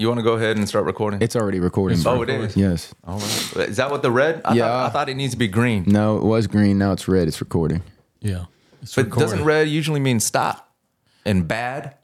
You want to go ahead and start recording? It's already recording. oh, bro. it is. Yes. All right. Is that what the red? I Yeah. Thought, I thought it needs to be green. No, it was green. Now it's red. It's recording. Yeah. It's But recording. doesn't red usually mean stop and bad?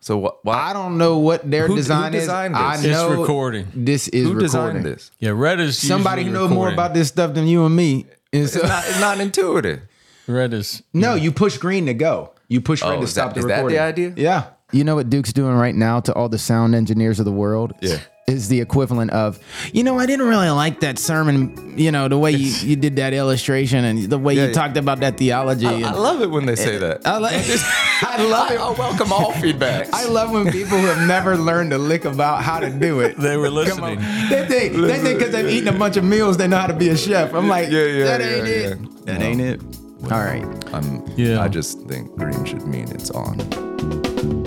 So what? Why? I don't know what their Who- who design designed is. I this? It's know recording. This is Who recording. designed this? Yeah, red is Somebody who usually knows more about this stuff than you and me. And so- It's not, it's not intuitive. red is no, you push green to go. You push red Oh, to is stop that- the is that the idea? Yeah. You know what Duke's doing right now to all the sound engineers of the world? Yeah. Is the equivalent of, you know, I didn't really like that sermon, you know, the way you, you did that illustration and the way Yeah, you yeah. talked about that theology. I, and- I love it when they say that. I, like, I love it. I welcome all feedback. I love when people who have never learned a lick about how to do it. They were Come listening. They think they think because they've eaten a bunch of meals, they know how to be a chef. I'm like, Yeah, yeah, that yeah, ain't it. That No. ain't it. All right. I'm, Yeah. I just think green should mean it's on.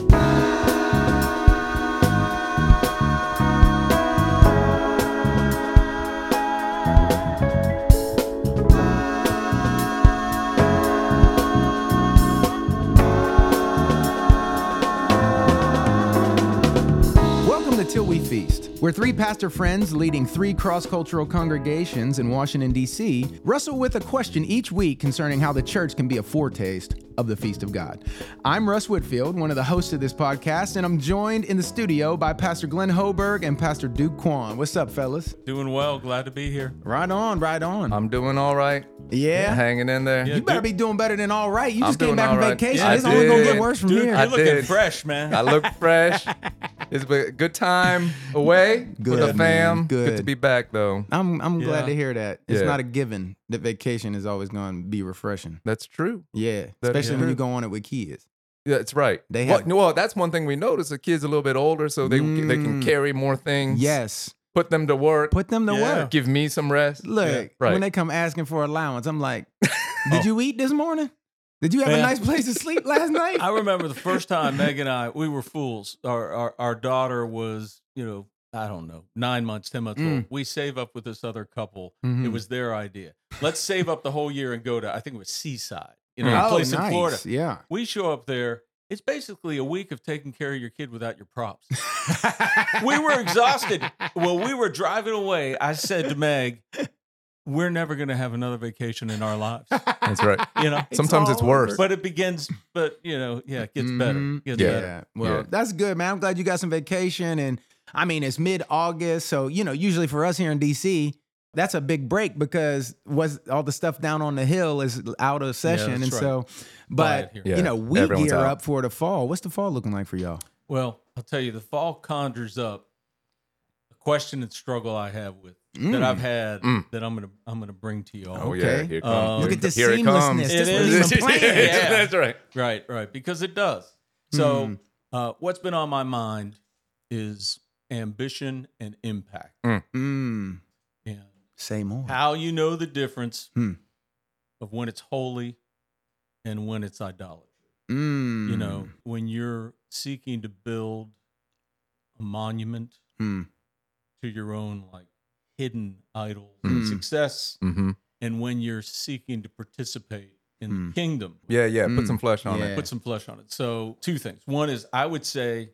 Till We Feast. We're three pastor friends leading three cross cultural congregations in Washington, D.C., wrestle with a question each week concerning how the church can be a foretaste of the Feast of God. I'm Russ Whitfield, one of the hosts of this podcast, and I'm joined in the studio by Pastor Glenn Hoburg and Pastor Duke Kwon. What's up, fellas? doing well. Glad to be here. Right on, right on. I'm doing all right. yeah. Hanging in there. Yeah. You better be doing better than all right. You just came back from right. vacation. I it's only gonna get worse from Dude, here. you're looking fresh, man. I look fresh. It's been a good time away with the fam. man. Good. Good. to be back though. I'm I'm glad to hear that. It's Yeah. not a given that vacation is always going to be refreshing. That's true. Yeah, That is especially when you go on it with kids. Yeah, that's right. They well, have- well, that's one thing we notice. The kids a little bit older, so they they can Mm. carry more things. Yes, Put them to work. put them to Yeah. work. give me some rest. Look, Right. when they come asking for allowance, I'm like, "Did you eat this morning? Did you have a nice place to sleep last night?" I remember the first time Meg and I we were fools. Our our, our daughter was, you know, I don't know, nine months, ten months Mm. old. We save up with this other couple. Mhm. It was their idea. Let's save up the whole year and go to I think it was Seaside, you know, Mm. a oh, place nice. in Florida. Yeah. We show up there. It's basically a week of taking care of your kid without your props. we were exhausted. When we were driving away, I said to Meg, "We're never going to have another vacation in our lives." That's right. You know, Sometimes it's all worse. over. but it begins. But you know, yeah, it gets better. Mhm. Gets Yeah. better. Yeah. Well, Yeah. that's good, man. I'm glad you got some vacation. And I mean, it's mid August. So, you know, usually for us here in DC, that's a big break because was all the stuff down on the hill is out of session. that's and right. so, but, Yeah, you know, we everyone's gear out. up for the fall. What's the fall looking like for y'all? Well, I'll tell you, the fall conjures up a question and struggle I have with that Mm. I've had Mm. that I'm gonna I'm gonna bring to you all. Oh yeah, Okay. here Um, comes. Look at this here it comes. seamlessness. It This is. wasn't. Yeah. That's right. Right, right, because it does. So, Mm. uh, what's been on my mind is ambition and impact, Mm. and Say more. how you know the difference Hmm. of when it's holy and when it's idolatry. Mm. You know, when you're seeking to build a monument Mm. to your own like hidden idols Hmm. and success, Mm-hmm. and when you're seeking to participate in Hmm. the kingdom. Yeah, yeah. Mm. Put some flesh on Yeah. it. put some flesh on it. So, two things. One is I would say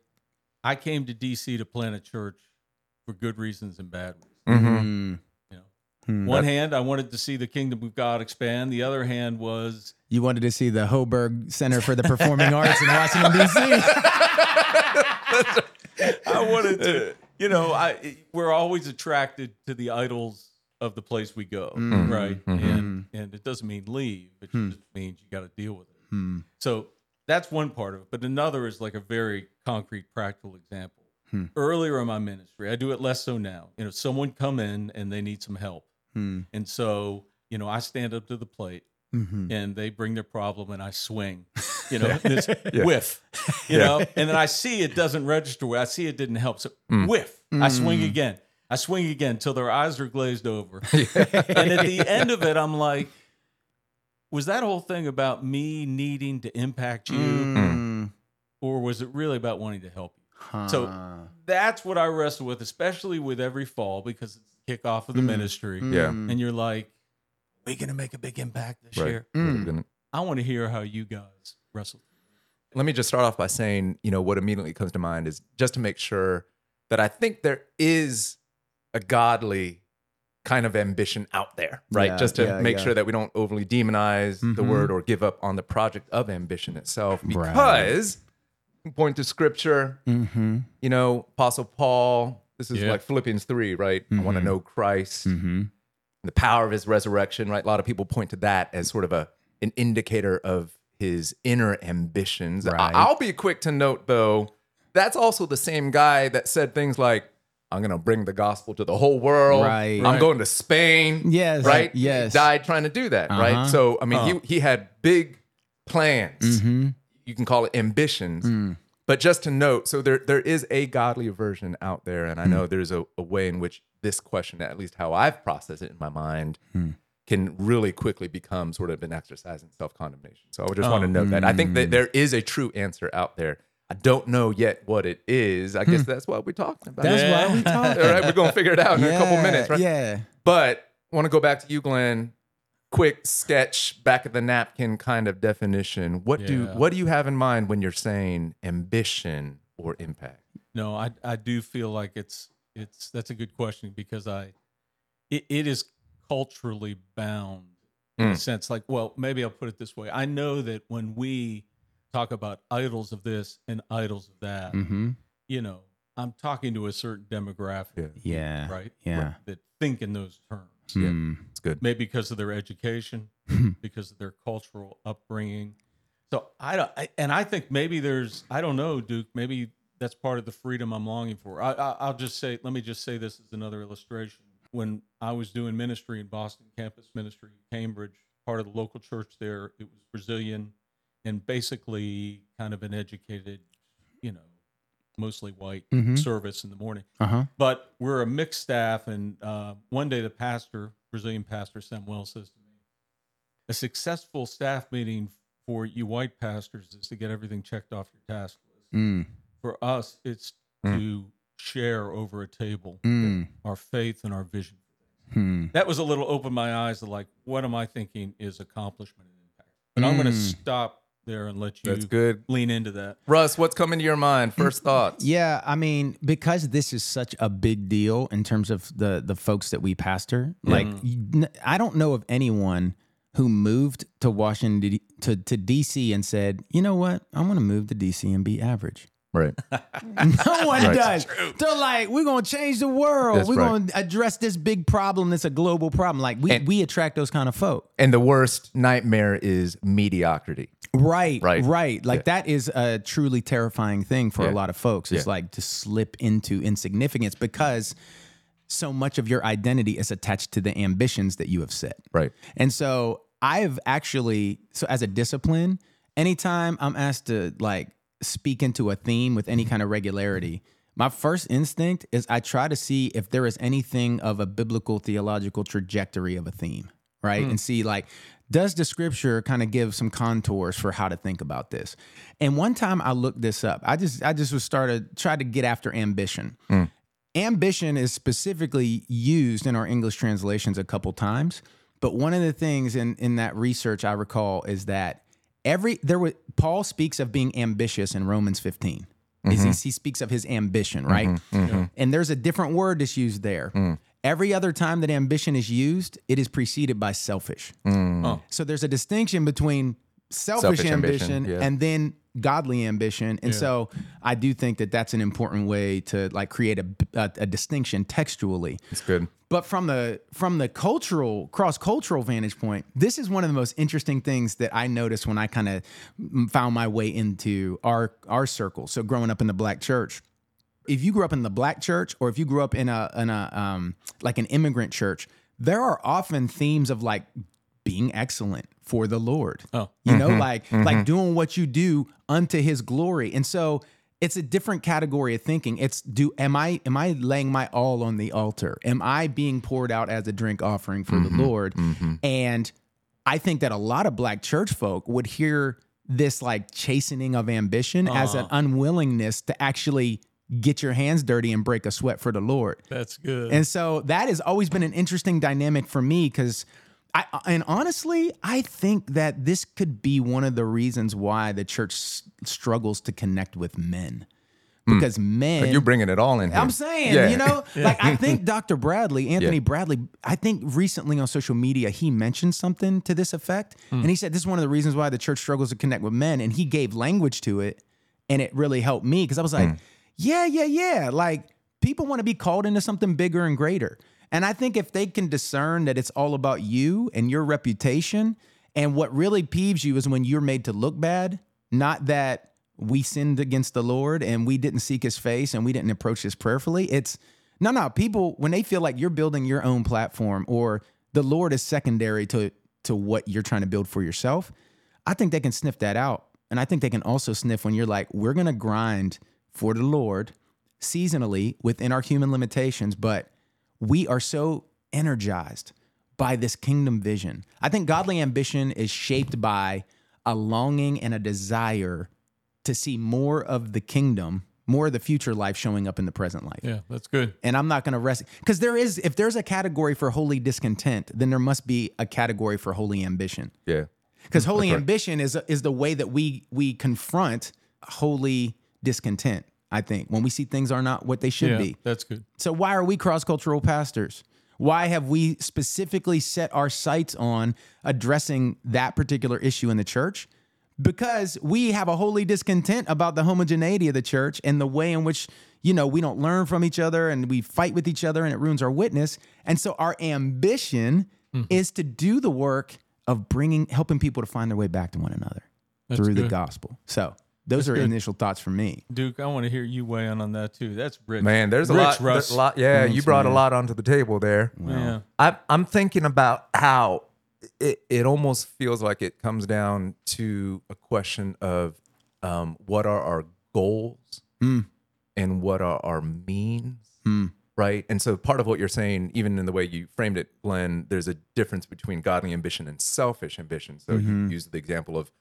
I came to DC to plant a church for good reasons and bad reasons. Mm-hmm. Mm. You know, Hmm. one hand I wanted to see the kingdom of God expand. The other hand was You wanted to see the Hoburg Center for the Performing Arts in Washington, D.C. I wanted to. You know, I we're always attracted to the idols of the place we go, Mhm. right? Mhm. And and it doesn't mean leave. It Hmm. just means you got to deal with it. Hmm. So that's one part of it. But another is like a very concrete, practical example. Hmm. Earlier in my ministry, I do it less so now. You know, someone come in and they need some help. Hmm. And so, you know, I stand up to the plate Mhm. and they bring their problem and I swing, you know, it's Yeah. whiff, you Yeah. know, and then I see it doesn't register. I see it didn't help. So Mm. whiff, I swing Mm. again. I swing again till their eyes are glazed over. and at the end of it, I'm like, was that whole thing about me needing to impact you, Mm. or was it really about wanting to help you? Huh. So that's what I wrestle with, especially with every fall because it's kickoff of the Mm. ministry. Yeah. Mm. And you're like, we going to make a big impact this Right. year? Mm. I want to hear how you guys wrestle. Let me just start off by saying, you know, what immediately comes to mind is just to make sure that I think there is a godly kind of ambition out there, right? Yeah, Just to yeah, make yeah. sure that we don't overly demonize the Mhm. word or give up on the project of ambition itself. Right. Because point to scripture, Mm-hmm. you know, Apostle Paul, this is Yeah. like Philippians 3, right? I want to know Christ, Mm-hmm. The power of his resurrection, right? A lot of people point to that as sort of a an indicator of his inner ambitions. I- Right. I'll be quick to note though, that's also the same guy that said things like I'm going to bring the gospel to the whole world. Right. I'm Right. going to Spain. Yes. Right? Yes. Died trying to do that, Uh-huh. right? So, I mean, he, he had big plans. Mm-hmm. You can call it ambitions. Mm. But just to note, so there there is a godly version out there, and I Hmm. know there's a, a way in which this question, at least how I've processed it in my mind, Hmm. can really quickly become sort of an exercise in self condemnation. So I just want Oh. to note that I think Hmm. that there is a true answer out there. I don't know yet what it is. I guess that's what we're talking about. Hmm. That's Yeah. why we talk. All right, we're gonna figure it out in a couple minutes, right? Yeah. But want to go back to you, Glenn. Quick sketch, back of the napkin kind of definition. What do what do you have in mind when you're saying ambition or impact? No, I I do feel like it's it's that's a good question because I it, it is culturally bound in a Mm. sense. Like, well, maybe I'll put it this way. I know that when we talk about idols of this and idols of that, Mm-hmm. you know, I'm talking to a certain demographic, Yeah. right? Yeah. That think in those terms. Yeah. Mm. It's good. Maybe because of their education, because of their cultural upbringing. So I don't, I, and I think maybe there's, I don't know, Duke. Maybe that's part of the freedom I'm longing for. I, I, I'll just say, let me just say this as another illustration. When I was doing ministry in Boston, campus ministry, Cambridge, part of the local church there, it was Brazilian and basically kind of an educated, you know, mostly white Mhm. service in the morning Uh-huh. but we're a mixed staff. And uh, one day, the pastor, Brazilian pastor Samuel, says to me, "A successful staff meeting for you white pastors is to get everything checked off your task list. Mm. For us, it's Mm. to share over a table Mm. our faith and our vision." Hmm. That was a little open my eyes to like, what am I thinking is accomplishment and impact? But I'm going to Mm. stop there and let you That's good. lean into that. Russ, what's coming to your mind? Mm, First thoughts. Yeah, I mean, because this is such a big deal in terms of the the folks that we pastor. Like, you- n- I don't know of anyone who moved to Washington D- to to DC and said, "You know what? I'm going to move to DC and be average." Right. No one Right. does. They're like, we're gonna change the world. That's we're right. gonna address this big problem that's a global problem. Like we, And- we attract those kind of folk. And the worst nightmare is mediocrity. Right, Right. right. Like Yeah. that is a truly terrifying thing for Yeah. a lot of folks. It's Yeah. like to slip into insignificance because so much of your identity is attached to the ambitions that you have set. Right. And so I've actually, so as a discipline, anytime I'm asked to like speak into a theme with any mm-hmm. kind of regularity, my first instinct is I try to see if there is anything of a biblical theological trajectory of a theme, right? Hmm. And see like, does the scripture kind of give some contours for how to think about this? And one time I looked this up. I just I just was started tried to get after ambition. Hmm. Ambition is specifically used in our English translations a couple times, but one of the things in in that research I recall is that every there was Paul speaks of being ambitious in Romans 15. Is he, mm-hmm. he speaks of his ambition, right? Mm-hmm, mm-hmm. And there's a different word that's used there. Mm. Every other time that ambition is used, it is preceded by selfish. Mm. Oh, So there's a distinction between selfish, Selfish ambition, ambition, yeah. and then godly ambition. And Yeah. so I do think that that's an important way to like create a, a, a distinction textually. It's good. But from the from the cultural cross cultural vantage point, this is one of the most interesting things that I noticed when I kind of found my way into our our circle. So growing up in the black church, if you grew up in the black church or if you grew up in a in a um like an immigrant church, there are often themes of like being excellent for the Lord. Oh. You know, mm-hmm. like like mm-hmm. doing what you do unto his glory. And so it's a different category of thinking. It's do am I am I laying my all on the altar? Am I being poured out as a drink offering for the mm-hmm. Lord? And I think that a lot of black church folk would hear this like chastening of ambition as an uh-huh. unwillingness to actually get your hands dirty and break a sweat for the Lord. that's good. And so that has always been an interesting dynamic for me because I and honestly, I think that this could be one of the reasons why the church s- struggles to connect with men. because men Like, you're bringing it all in. Here. I'm saying, Yeah. you know, like I think Dr. Bradley, Anthony Bradley, I think recently on social media he mentioned something to this effect, Hmm. and he said this is one of the reasons why the church struggles to connect with men, and he gave language to it, and it really helped me because I was Hmm. like, yeah, yeah, yeah, like people want to be called into something bigger and greater, and I think if they can discern that it's all about you and your reputation, and what really peeves you is when you're made to look bad, not that we sinned against the Lord and we didn't seek his face and we didn't approach this prayerfully. It's no, no. People, when they feel like you're building your own platform or the Lord is secondary to, to what you're trying to build for yourself, I think they can sniff that out. And I think they can also sniff when you're like, we're going to grind for the Lord seasonally within our human limitations, but we are so energized by this kingdom vision. I think godly ambition is shaped by a longing and a desire to see more of the kingdom, more of the future life showing up in the present life. Yeah, that's good. And I'm not going to rest because there is, if there's a category for holy discontent, then there must be a category for holy ambition. Yeah. Because holy ambition is is the way that we we confront holy discontent. I think when we see things are not what they should Yeah, be. that's good. So why are we cross cultural pastors? Why have we specifically set our sights on addressing that particular issue in the church? Because we have a holy discontent about the homogeneity of the church and the way in which, you know, we don't learn from each other and we fight with each other and it ruins our witness. And so our ambition mm-hmm. is to do the work of bringing, helping people to find their way back to one another through the gospel. So those are good. initial thoughts from me. Duke, I want to hear you weigh in on that too. That's rich. Man, there's a Rich, lot, Russ. there's a lot. Yeah, you brought a lot onto the table there. Yeah. I, I'm thinking about how it, it almost feels like it comes down to a question of um, what are our goals mm. and what are our means, mm. right? And so part of what you're saying, even in the way you framed it, Glenn, there's a difference between godly ambition and selfish ambition. So you mm-hmm. used the example of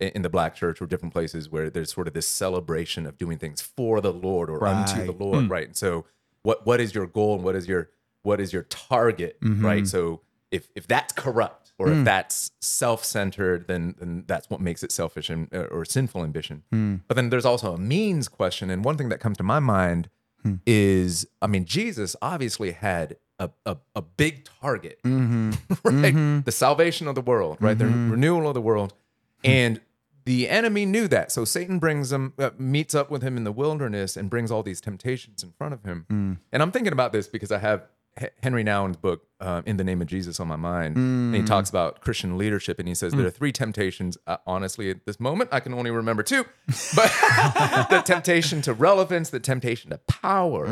in in the black church or different places where there's sort of this celebration of doing things for the Lord or unto the Right. Lord, hmm. right? And so what what is your goal and what is your what is your target, mm-hmm. right? So if if that's corrupt or if hmm. that's self-centered, then then that's what makes it selfish and uh, or sinful ambition. Hmm. But then there's also a means question, and one thing that comes to my mind is, I mean, Jesus obviously had a a, a big target, mm-hmm. right? Mm-hmm. The salvation of the world, right? The renewal of the world, and the enemy knew that. So Satan brings him, uh, meets up with him in the wilderness, and brings all these temptations in front of him. And I'm thinking about this because I have H- Henri Nouwen's book, uh, "In the Name of Jesus," on my mind, and he talks about Christian leadership, and he says there are three temptations. Uh, honestly, at this moment, I can only remember two, but the temptation to relevance, the temptation to power,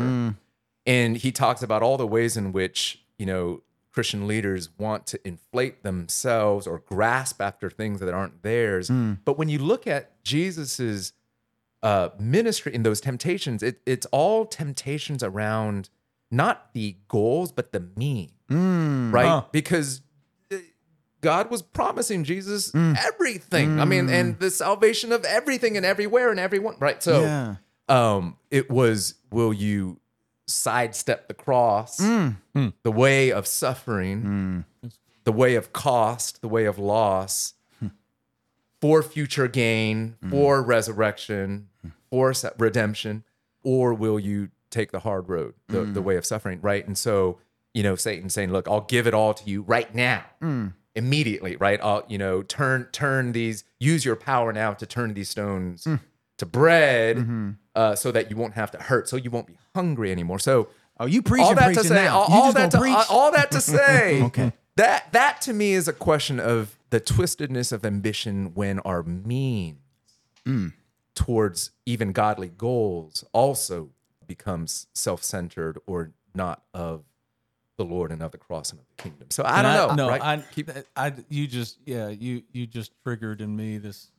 and he talks about all the ways in which you know Christian leaders want to inflate themselves or grasp after things that aren't theirs. But when you look at Jesus's uh, ministry in those temptations, it, it's all temptations around not the goals but the mean, right? Huh. Because uh, God was promising Jesus everything. I mean, and the salvation of everything and everywhere and everyone, right? So Yeah. um, it was will you sidestep the cross, mm, mm. the way of suffering, mm. the way of cost, the way of loss, hmm. for future gain, for resurrection, for redemption, or will you take the hard road, the, the way of suffering, right? And so, you know, Satan saying, "Look, I'll give it all to you right now." Immediately, right? I'll, you know, turn turn these, use your power now to turn these stones to bread, uh, so that you won't have to hurt, so you won't be hungry anymore. So, Oh, you preach all that to say, all, all that to, gonna all that to say, Okay. that that to me is a question of the twistedness of ambition when our means Mm. towards even godly goals also becomes self-centered or not of the Lord and of the cross and of the kingdom. So I And don't know. No, right? I, Keep, I, you just, yeah, you, you just triggered in me this,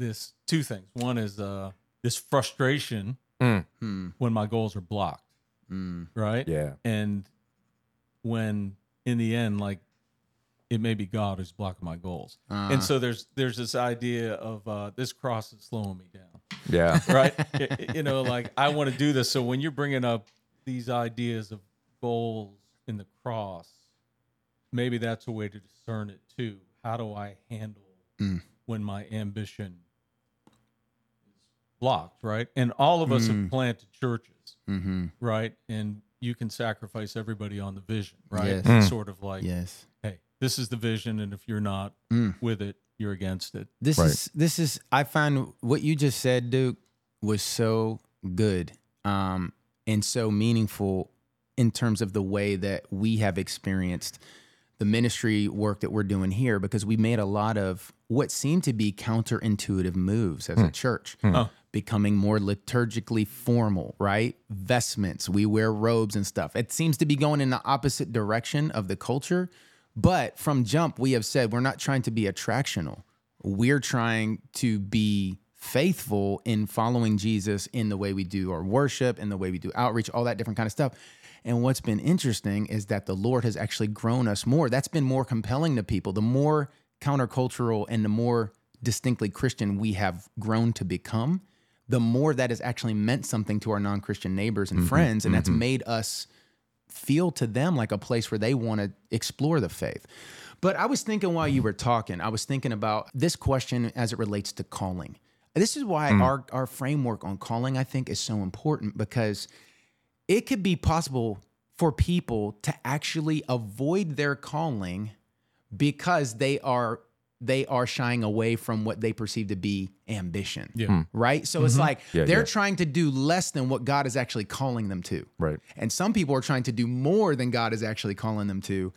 this two things. One is uh, this frustration Mm. when my goals are blocked, right? yeah. And when in the end, like it may be God who's blocking my goals, and so there's there's this idea of uh, this cross is slowing me down, Yeah. right? Y- you know, like I want to do this. So when you're bringing up these ideas of goals in the cross, maybe that's a way to discern it too. How do I handle when my ambition is locked, right? And all of us Mm. have planted churches, Mm-hmm. right? And you can sacrifice everybody on the vision, right? Yes. Mm. sort of like, Yes. hey, this is the vision, and if you're not Mm. with it, you're against it. This Right. is this is I find what you just said, Duke, was so good um, and so meaningful in terms of the way that we have experienced the ministry work that we're doing here because we made a lot of what seemed to be counterintuitive moves as a church. Oh. Becoming more liturgically formal, right? Vestments, we wear robes and stuff. It seems to be going in the opposite direction of the culture. But from jump, we have said we're not trying to be attractional. We're trying to be faithful in following Jesus in the way we do our worship, in the way we do outreach, all that different kind of stuff. And what's been interesting is that the Lord has actually grown us more. That's been more compelling to people. The more countercultural and the more distinctly Christian we have grown to become, the more that has actually meant something to our non Christian neighbors and mm-hmm. friends. And that's mm-hmm. made us feel to them like a place where they want to explore the faith. But I was thinking while you were talking, I was thinking about this question as it relates to calling. This is why mm. our, our framework on calling, I think, is so important because it could be possible for people to actually avoid their calling because they are they are shying away from what they perceive to be ambition. Yeah. Hmm. Right? So it's mm-hmm. like Yeah, they're yeah. trying to do less than what God is actually calling them to. Right. And some people are trying to do more than God is actually calling them to.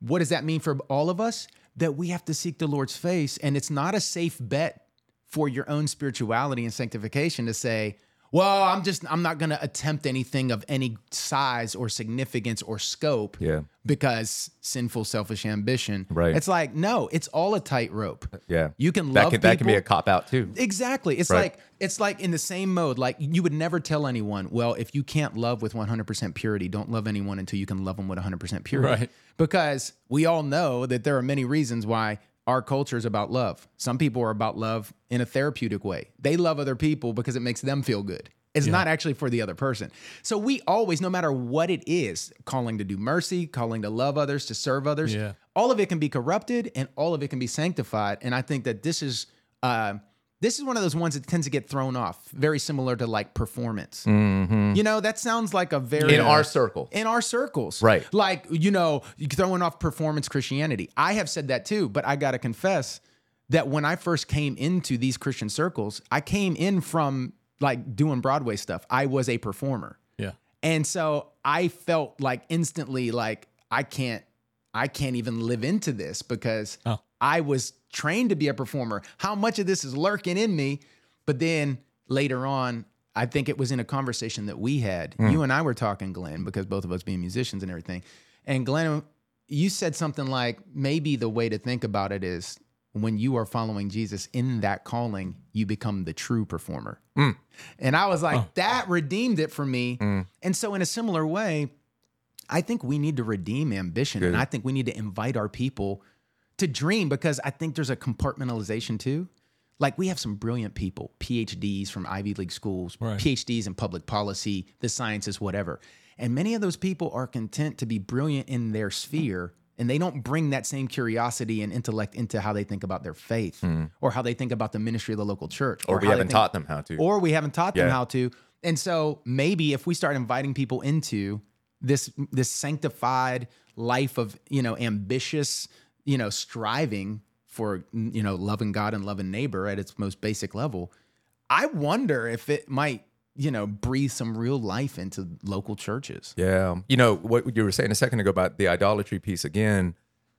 What does that mean for all of us? That we have to seek the Lord's face. And it's not a safe bet for your own spirituality and sanctification to say, well, I'm just, I'm not going to attempt anything of any size or significance or scope Yeah. because sinful, selfish ambition. Right. It's like, no, it's all a tightrope. Uh, yeah. You can that love can that can be a cop out too. Exactly. It's Right. like it's like in the same mode. Like you would never tell anyone, well, if you can't love with 100% purity, don't love anyone until you can love them with 100% purity. Right. Because we all know that there are many reasons why our culture is about love. Some people are about love in a therapeutic way. They love other people because it makes them feel good. It's not actually for the other person. So we always, no matter what it is, calling to do mercy, calling to love others, to serve others, Yeah. all of it can be corrupted and all of it can be sanctified. And I think that this is uh, this is one of those ones that tends to get thrown off, very similar to like performance. Mm-hmm. You know, that sounds like a very In our circle. in our circles, Right. Like you know, throwing off performance Christianity. I have said that too, but I got to confess that when I first came into these Christian circles, I came in from like doing Broadway stuff. I was a performer. Yeah. And so I felt like instantly like I can't I can't even live into this because Oh. I was trained to be a performer. How much of this is lurking in me? But then later on, I think it was in a conversation that we had. Hmm. You and I were talking, Glenn, because both of us being musicians and everything. And Glenn, you said something like maybe the way to think about it is when you are following Jesus in that calling, you become the true performer. Hmm. And I was like, oh. that redeemed it for me. Hmm. And so, in a similar way, I think we need to redeem ambition. And I think we need to invite our people to dream because I think there's a compartmentalization too. Like we have some brilliant people, PhDs from Ivy League schools, Right. PhDs in public policy, the sciences, whatever. And many of those people are content to be brilliant in their sphere and they don't bring that same curiosity and intellect into how they think about their faith hmm. or how they think about the ministry of the local church Or we haven't think- taught them how to. or we haven't taught them how to. And so maybe if we start inviting people into this this sanctified life of you know ambitious you know striving for you know loving God and loving neighbor at its most basic level, I wonder if it might you know breathe some real life into local churches. Yeah. You know, what you were saying a second ago about the idolatry piece again,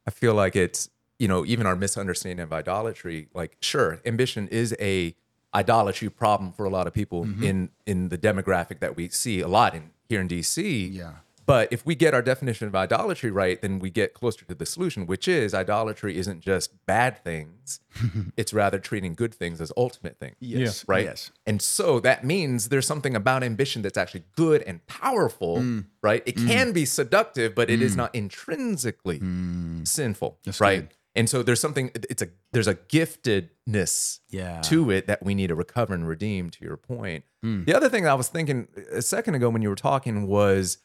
I feel like it's, you know, even our misunderstanding of idolatry, like sure, ambition is a idolatry problem for a lot of people mm-hmm. in in the demographic that we see a lot in here in DC. Yeah. But if we get our definition of idolatry right, then we get closer to the solution, which is idolatry isn't just bad things. it's rather treating good things as ultimate things Yes. right? Yes. And so that means there's something about ambition that's actually good and powerful, Mm. right? It can be seductive, but it is not intrinsically sinful, right? good. And so there's something it's a there's a giftedness Yeah. to it that we need to recover and redeem to your point. Mm. The other thing that I was thinking a second ago when you were talking was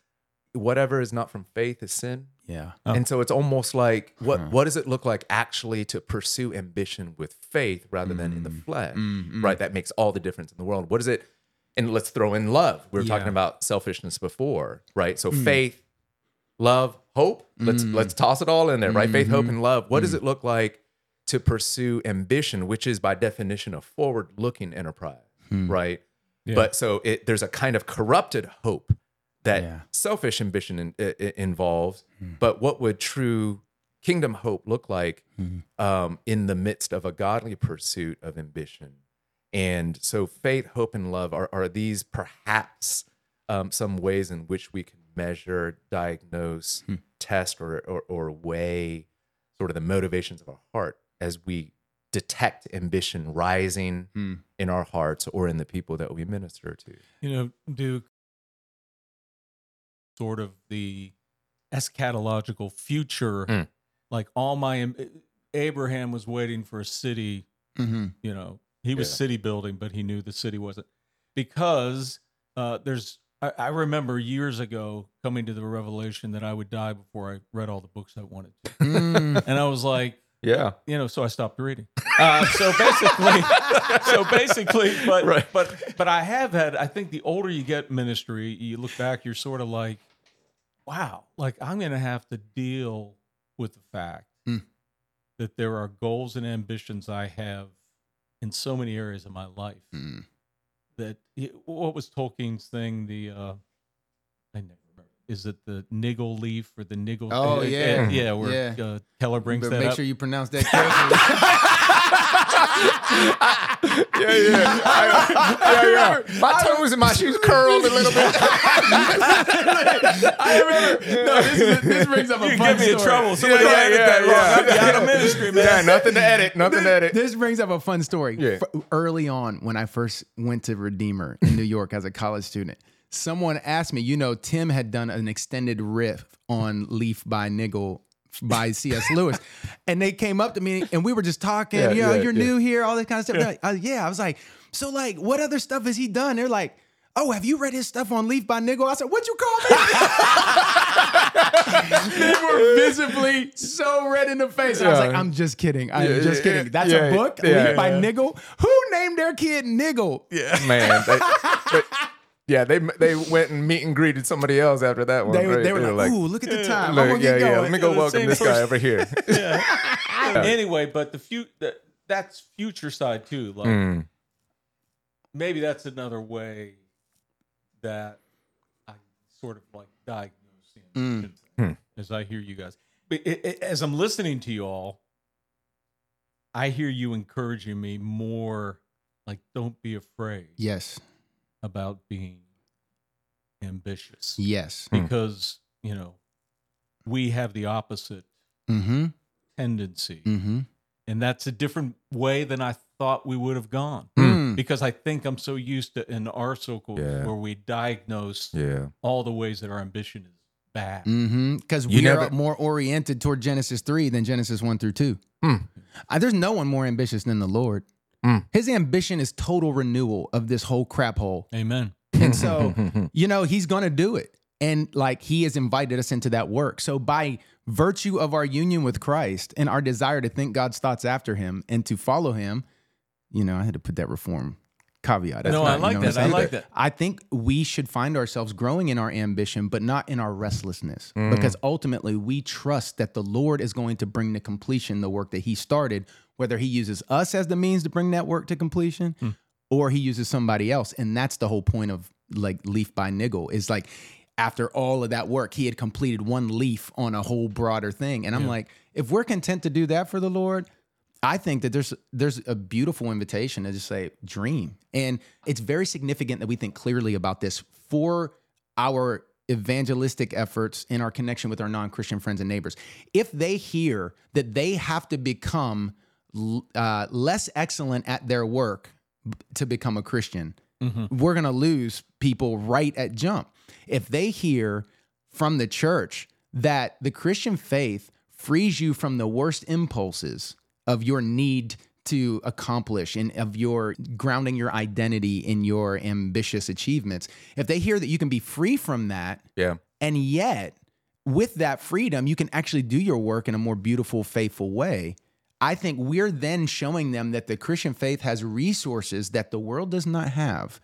whatever is not from faith is sin. Yeah. Oh. And so it's almost like what Huh. what does it look like actually to pursue ambition with faith rather than in the Mm. flesh? Mm, Right, that makes all the difference in the world. What is it? And let's throw in love. We were talking about selfishness before, right? So Mm. faith, love, hope. Let's Mm. let's toss it all in there, right? Faith, hope, Mhm. and love. What does Mm. it look like to pursue ambition, which is by definition a forward-looking enterprise, Hmm. right? Yeah. But so it, there's a kind of corrupted hope that Yeah. selfish ambition in, i- i- involves. Hmm. But what would true kingdom hope look like Hmm. um, in the midst of a godly pursuit of ambition? And so faith, hope, and love are, are these perhaps um, some ways in which we can measure, diagnose, Hmm. test, or, or, or weigh sort of the motivations of our heart as we detect ambition rising Hmm. in our hearts or in the people that we minister to. You know, Duke, sort of the eschatological future, Mm. like all my Abraham was waiting for a city. Mm-hmm. You know, he was Yeah. city building, but he knew the city wasn't because uh, there's. I, I remember years ago coming to the revelation that I would die before I read all the books I wanted to, Mm. and I was like, Yeah. you know, so I stopped reading. Uh, so basically, so basically, but Right. but but I have had. I think the older you get ministry, you look back, you're sort of like, wow, like I'm going to have to deal with the fact Mm. that there are goals and ambitions I have in so many areas of my life Mm. that what was Tolkien's thing? The uh, I never remember. Is it the niggle leaf or the niggle? Oh, uh, yeah. yeah. Where Yeah. Uh, Keller brings But that make up. sure you pronounce that carefully. yeah, yeah. I, yeah, yeah. My toes and my shoes curled a little bit. I remember. No, this, is, this brings up a You fun get me in story. trouble. Somebody Yeah, will yeah, edit yeah, that wrong. yeah. I'll be out of ministry, man. yeah, nothing to edit. Nothing to edit. This brings up a fun story. Yeah. F- Early on, when I first went to Redeemer in New York as a college student, someone asked me, you know, Tim had done an extended riff on Leaf by Niggle by C.S. Lewis. and they came up to me and we were just talking, Yeah, you know, yeah, you're yeah. new here, all this kind of stuff. Like, uh, yeah, I was like, so like, what other stuff has he done? They're like, oh, have you read his stuff on Leaf by Niggle? I said, What'd you call me? they were visibly so red in the face. I was like, I'm just kidding. I'm Yeah, just kidding. That's yeah, a book, yeah, Leaf by. Niggle. Who named their kid Niggle? Yeah, man. They, but, yeah, they they went and meet and greeted somebody else after that one. They, were- right? they were like, ooh, look at the time. I'm look, gonna yeah, get yeah. going. Let me go The welcome same this guy over here. Anyway, but the few that, that's future side too. Like Mm. maybe that's another way that I sort of like diagnose the Mm. ambition as I hear you guys. But it, it- as I'm listening to you all, I hear you encouraging me more. Like, don't be afraid Yes, about being ambitious yes. Hmm. because you know we have the opposite Mm-hmm. tendency Mm-hmm. and that's a different way than i thought we would have gone Mm. because i think i'm so used to in our circle Yeah. where we diagnose Yeah. all the ways that our ambition is bad Mm-hmm. Because You we are more oriented toward Genesis 3 than Genesis 1 through 2. Hmm. Uh, there's no one more ambitious than the Lord. Hmm. His ambition is total renewal of this whole crap hole. amen And so, you know, he's going to do it. And like he has invited us into that work. So, by virtue of our union with Christ and our desire to think God's thoughts after him and to follow him, you know, I had to put that reform caveat. No, That's I like you know that. I'm I saying? like that. I think we should find ourselves growing in our ambition, but not in our restlessness, Mm. because ultimately we trust that the Lord is going to bring to completion the work that He started, whether He uses us as the means to bring that work to completion, Hmm. Or He uses somebody else. And that's the whole point of like leaf by niggle is like after all of that work, He had completed one leaf on a whole broader thing. And I'm Yeah. like, if we're content to do that for the Lord, I think that there's there's a beautiful invitation to just say dream. And it's very significant that we think clearly about this for our evangelistic efforts in our connection with our non-Christian friends and neighbors. If they hear that they have to become uh, less excellent at their work to become a Christian, mm-hmm. we're going to lose people right at jump. If they hear from the church that the Christian faith frees you from the worst impulses of your need to accomplish and of your grounding your identity in your ambitious achievements, if they hear that you can be free from that Yeah. And yet, with that freedom, you can actually do your work in a more beautiful, faithful way. I think we're then showing them that the Christian faith has resources that the world does not have,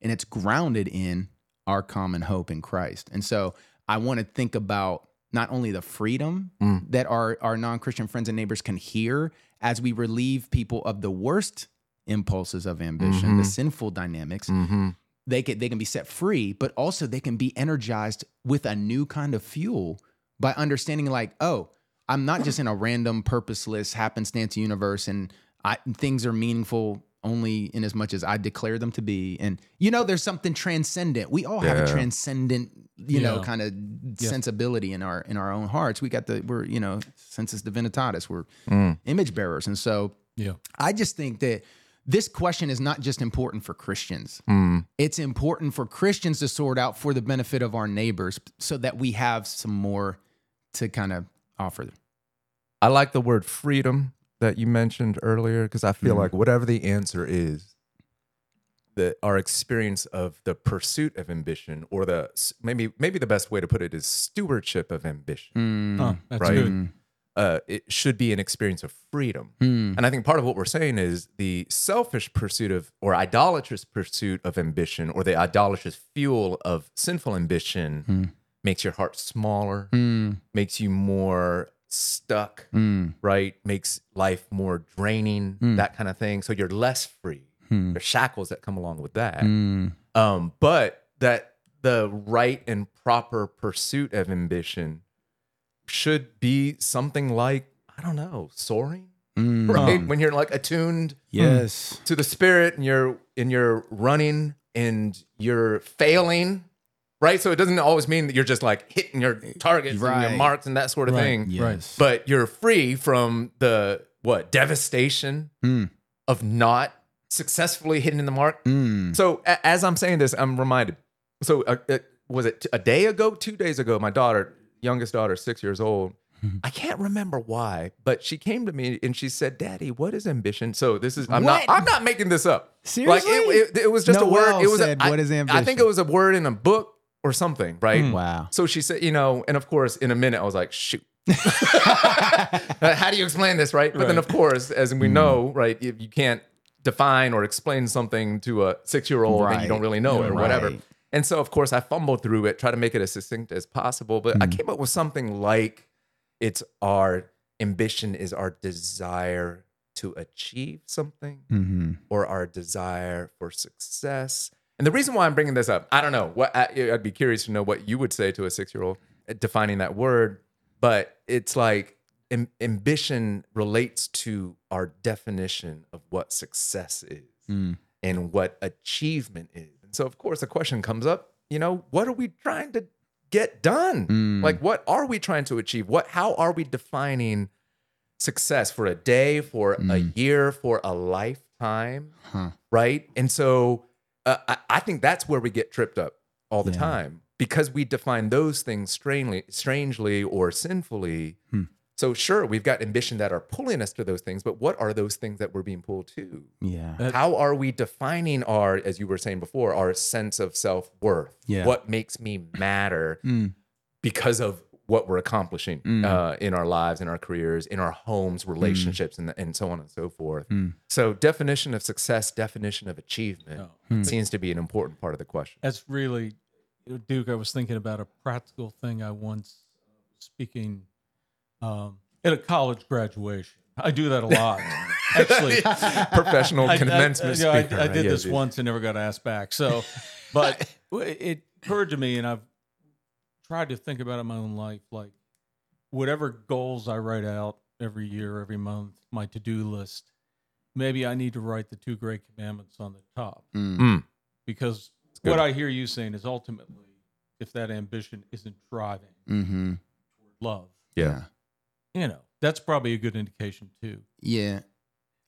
and it's grounded in our common hope in Christ. And so I want to think about not only the freedom mm. that our, our non Christian friends and neighbors can hear as we relieve people of the worst impulses of ambition, the mm-hmm. sinful dynamics, mm-hmm. they can they can be set free, but also they can be energized with a new kind of fuel by understanding like, oh, I'm not just in a random, purposeless, happenstance universe, and I, things are meaningful only in as much as I declare them to be. And you know, there's something transcendent. We all have a transcendent, you know, kind of sensibility in our in our own hearts. We got the we're you know sensus divinitatis. We're Mm. image bearers, and so Yeah. I just think that this question is not just important for Christians. Mm. It's important for Christians to sort out for the benefit of our neighbors so that we have some more to kind of offer them. I like the word freedom that you mentioned earlier because I feel Mhm. like whatever the answer is, that our experience of the pursuit of ambition, or the maybe maybe the best way to put it is stewardship of ambition. Mm, Huh, that's Right. good. Uh, it should be an experience of freedom. mm, And I think part of what we're saying is the selfish pursuit of, or idolatrous pursuit of ambition, or the idolatrous fuel of sinful ambition Hmm. Makes your heart smaller, mm, makes you more stuck, mm, right? Makes life more draining, Mm. that kind of thing. So you're less free. Hmm. There's shackles that come along with that. mm, Um, but that the right and proper pursuit of ambition should be something like, I don't know, soaring, mm. right? Um, when you're like attuned Yes. to the spirit and you're and you're running and you're failing, right? So it doesn't always mean that you're just like hitting your targets and Right. your marks and that sort of Right. thing. Yes. But you're free from the what devastation Mm, of not successfully hitting the mark. mm. So a- as I'm saying this, I'm reminded. So uh, uh, was it a day ago, two days ago? My daughter, youngest daughter, six years old. I can't remember why, but she came to me and she said, "Daddy, what is ambition?" So this is I'm What? not I'm not making this up. Like Seriously? it, it, it was just a word. It was a, said, I- "What is I think it was a word in a book or something, right? Wow. So she said, you know, and of course, in a minute, I was like, shoot. How do you explain this, right? But then, of course, as Mm. we know, right, if you can't define or explain something to a six year old, then you don't really know it or whatever. Right. And so, of course, I fumbled through it, try to make it as succinct as possible. But Mm. I came up with something like it's our ambition is our desire to achieve something Mm-hmm. or our desire for success. And the reason why I'm bringing this up, I don't know. What I, I'd be curious to know what you would say to a six year old defining that word. But it's like am- ambition relates to our definition of what success is Mm. and what achievement is. And so, of course, the question comes up. You know, what are we trying to get done? Mm. Like, what are we trying to achieve? What? How are we defining success for a day, for a Mm. year, for a lifetime? Huh. right? And so uh, I, I think that's where we get tripped up all the Yeah. time because we define those things strangely, strangely or sinfully. Hmm. So sure, we've got ambition that are pulling us to those things, but what are those things that we're being pulled to? Yeah. That- How are we defining our, as you were saying before, our sense of self worth? Yeah. What makes me matter Mm. because of what we're accomplishing Mm. uh, in our lives, in our careers, in our homes, relationships, and, and so on and so forth. Mm. So, definition of success, definition of achievement No. Hmm. seems to be an important part of the question. That's really, Duke. I was thinking about a practical thing I once speaking um, at a college graduation. I do that a lot, actually. Professional I- I- commencement you know, I, speaker. I did Yeah, this dude. once and never got asked back. So, but it occurred to me, and I've tried to think about it in my own life, like whatever goals I write out every year, every month, my to-do list. Maybe I need to write the two great commandments on the top Mm. Mm, because what I hear you saying is ultimately, if that ambition isn't driving Mm-hmm. love, yeah. you know, that's probably a good indication too. Yeah.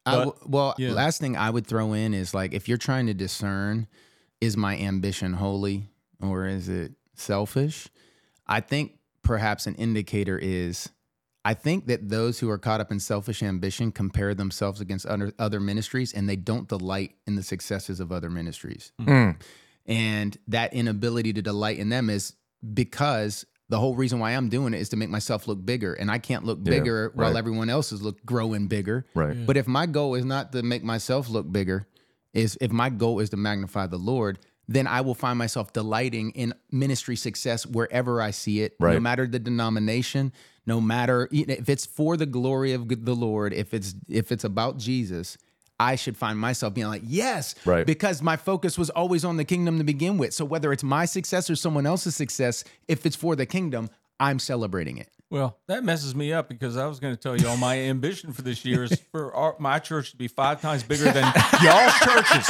But- w- well, yeah. last thing I would throw in is like if you're trying to discern, is my ambition holy or is it selfish? I think perhaps an indicator is I think that those who are caught up in selfish ambition compare themselves against other, other ministries and they don't delight in the successes of other ministries. Mm, And that inability to delight in them is because the whole reason why I'm doing it is to make myself look bigger, and I can't look Yeah, bigger while everyone else is look growing bigger. Right. But if my goal is not to make myself look bigger, is if my goal is to magnify the Lord, then I will find myself delighting in ministry success wherever I see it, no matter the denomination, no matter if it's for the glory of the Lord, if it's if it's about Jesus. I should find myself being like, yes, Right. because my focus was always on the kingdom to begin with. So whether it's my success or someone else's success, if it's for the kingdom, I'm celebrating it. Well, that messes me up because I was going to tell you all my ambition for this year is for our, my church to be five times bigger than y'all's churches.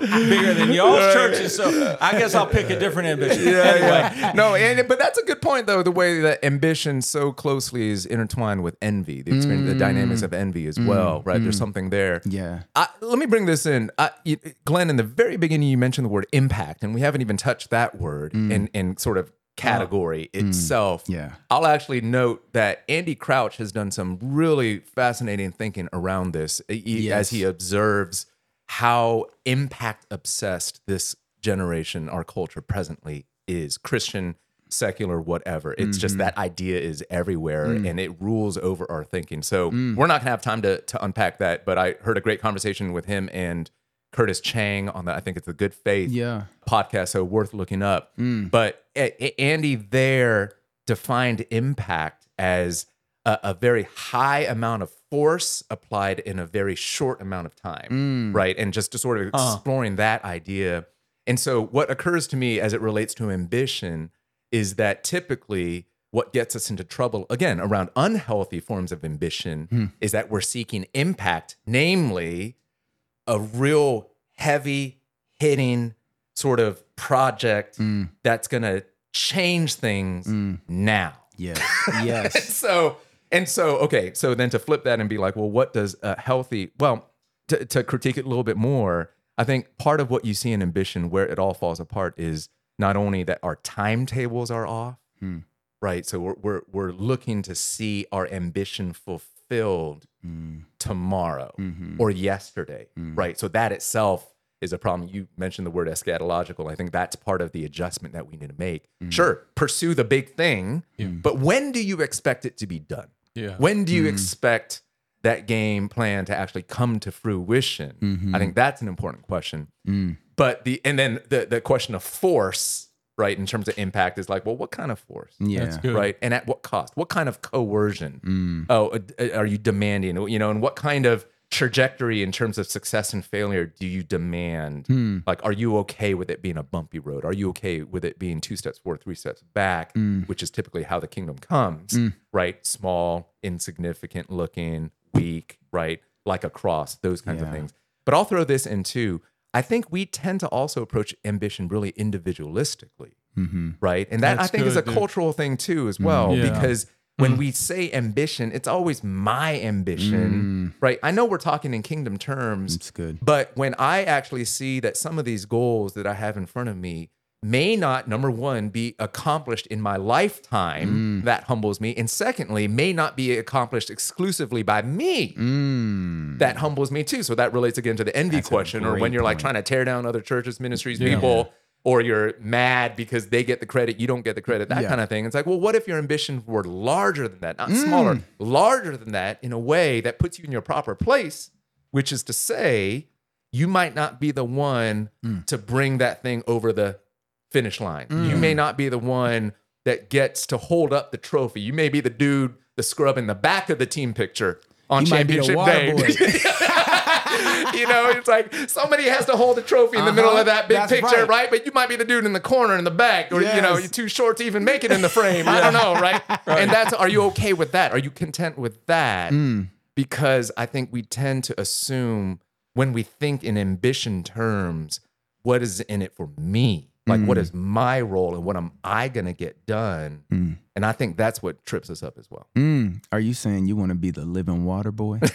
Bigger than y'all's churches. So I guess I'll pick a different ambition. anyway, no, and but that's a good point though. The way that ambition so closely is intertwined with envy, the experience, the dynamics of envy as mm, well, right? There's mm. something there. Yeah. I, let me bring this in. I, you, Glenn, in the very beginning, you mentioned the word impact, and we haven't even touched that word mm. in, in sort of category oh. itself. Yeah. I'll actually note that Andy Crouch has done some really fascinating thinking around this e- as he observes how impact obsessed this generation, our culture presently is Christian, secular, whatever. It's just mm-hmm. that idea is everywhere mm. and it rules over our thinking. So mm. we're not gonna have time to to unpack that, but I heard a great conversation with him and Curtis Chang on the I think it's the Good Faith Yeah. podcast, so worth looking up. Mm. But A- A- Andy there defined impact as a, a very high amount of force applied in a very short amount of time, mm. right? And just to sort of uh-huh. exploring that idea. And so, what occurs to me as it relates to ambition is that typically what gets us into trouble, again, around unhealthy forms of ambition, hmm. is that we're seeking impact, namely, a real heavy hitting sort of project hmm. that's going to change things hmm. now. Yes. Yes. So, and so, okay, so then to flip that and be like, well, what does a healthy, well, to, to critique it a little bit more, I think part of what you see in ambition where it all falls apart is not only that our timetables are off, hmm. right? So we're, we're, we're looking to see our ambition fulfilled hmm. tomorrow mm-hmm. or yesterday, hmm. right? So that itself is a problem. You mentioned the word eschatological. I think that's part of the adjustment that we need to make. Sure, pursue the big thing, but when do you expect it to be done? Yeah. When do you hmm. expect that game plan to actually come to fruition? Mm-hmm. I think that's an important question. Mm. But the and then the the question of force, right, in terms of impact is like, well, what kind of force? Yeah. That's good. right? And at what cost? What kind of coercion? Mm. Oh, uh, uh, are you demanding? You know, and what kind of trajectory in terms of success and failure do you demand? Hmm. Like, are you okay with it being a bumpy road? Are you okay with it being two steps forward, three steps back, hmm. which is typically how the kingdom comes, hmm. right? Small, insignificant looking, weak, right? Like a cross, those kinds of things. But I'll throw this in too. I think we tend to also approach ambition really individualistically mm-hmm. right? And that I That's think is a dude. cultural thing too, as mm-hmm. well, Yeah. because when mm. we say ambition, it's always my ambition, mm. right? I know we're talking in kingdom terms, It's good. but when I actually see that some of these goals that I have in front of me may not, number one, be accomplished in my lifetime, mm. that humbles me. And secondly, may not be accomplished exclusively by me. That humbles me too. So that relates again to the envy That's question, or when you're like trying to tear down other churches, ministries, people, or you're mad because they get the credit, you don't get the credit, that Yeah. kind of thing. It's like, well, what if your ambitions were larger than that, not smaller, mm. larger than that in a way that puts you in your proper place, which is to say, you might not be the one mm. to bring that thing over the finish line. You may mm. not be the one that gets to hold up the trophy. You may be the dude, the scrub in the back of the team picture on You might be the championship day. you know, it's like somebody has to hold the trophy in the middle Uh-huh. of that big picture, right. right. But you might be the dude in the corner in the back, or you know, you're too short to even make it in the frame. I don't know, right? And that's are you okay with that? Are you content with that? Mm. Because I think we tend to assume when we think in ambition terms, what is in it for me? Like, Mm. what is my role and what am I going to get done? And I think that's what trips us up as well. Mm, are you saying you want to be the living water boy?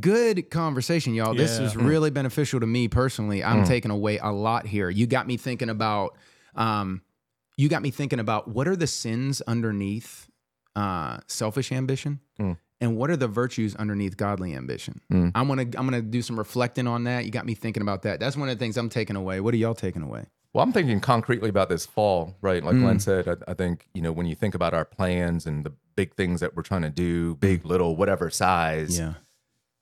Good conversation, y'all. This Yeah. was really beneficial to me personally. I'm taking away a lot here. You got me thinking about um you got me thinking about what are the sins underneath uh selfish ambition and what are the virtues underneath godly ambition? Mm. I'm gonna I'm gonna do some reflecting on that. You got me thinking about that. That's one of the things I'm taking away. What are y'all taking away? Well, I'm thinking concretely about this fall, right? Like Mm. Glenn said, I, I think, you know, when you think about our plans and the big things that we're trying to do, big, little, whatever size, yeah.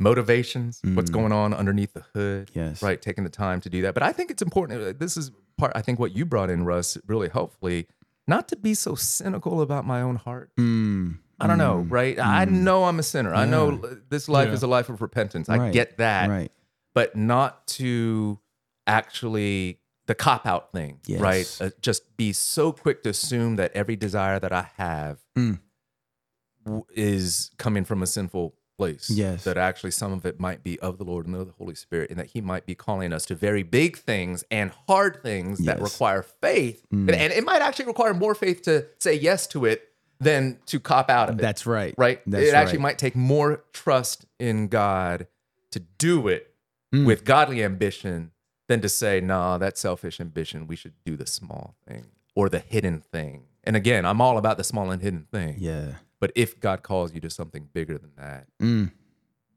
motivations, what's Mm. going on underneath the hood, Yes. right? Taking the time to do that. But I think it's important. uh, This is part, I think what you brought in, Russ, really helpfully, not to be so cynical about my own heart. Mm. I don't know, right? I know I'm a sinner. I know this life Yeah. is a life of repentance. I get that Right. but not to actually the cop out thing, Yes. right? Uh, just be so quick to assume that every desire that I have Mm. w- is coming from a sinful place. Yes. That actually some of it might be of the Lord and of the Holy Spirit, and that He might be calling us to very big things and hard things that require faith. Mm. And, and it might actually require more faith to say yes to it than to cop out of it That's right. right? That's it actually right. might take more trust in God to do it Mm. with godly ambition than to say, nah, that's selfish ambition. We should do the small thing or the hidden thing. And again, I'm all about the small and hidden thing. Yeah. But if God calls you to something bigger than that, Mm.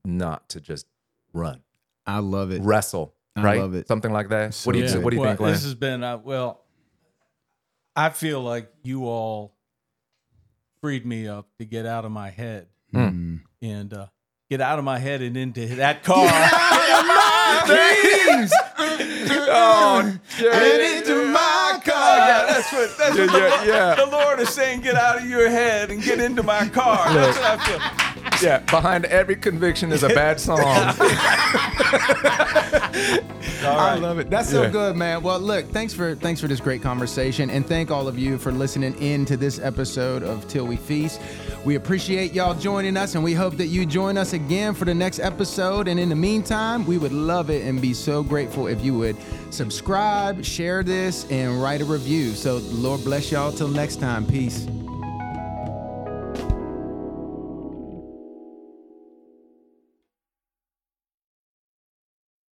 not to just run, I love it. wrestle, I right? love it. Something like that. So what do you good. What do you well, think, Glenn? This has been uh, well. I feel like you all freed me up to get out of my head Mm. and uh, get out of my head and into that car. Get oh, Get into my car. yeah, that's what. That's what yeah, the, yeah. the Lord is saying. Get out of your head and get into my car. That's what I feel. Yeah. Behind every conviction is a bad song. All I love it. That's so Yeah. good, man. Well, look, thanks for thanks for this great conversation, and thank all of you for listening in to this episode of Till We Feast. We appreciate y'all joining us, and we hope that you join us again for the next episode. And in the meantime, we would love it and be so grateful if you would subscribe, share this, and write a review. So, Lord bless y'all. Till next time, peace.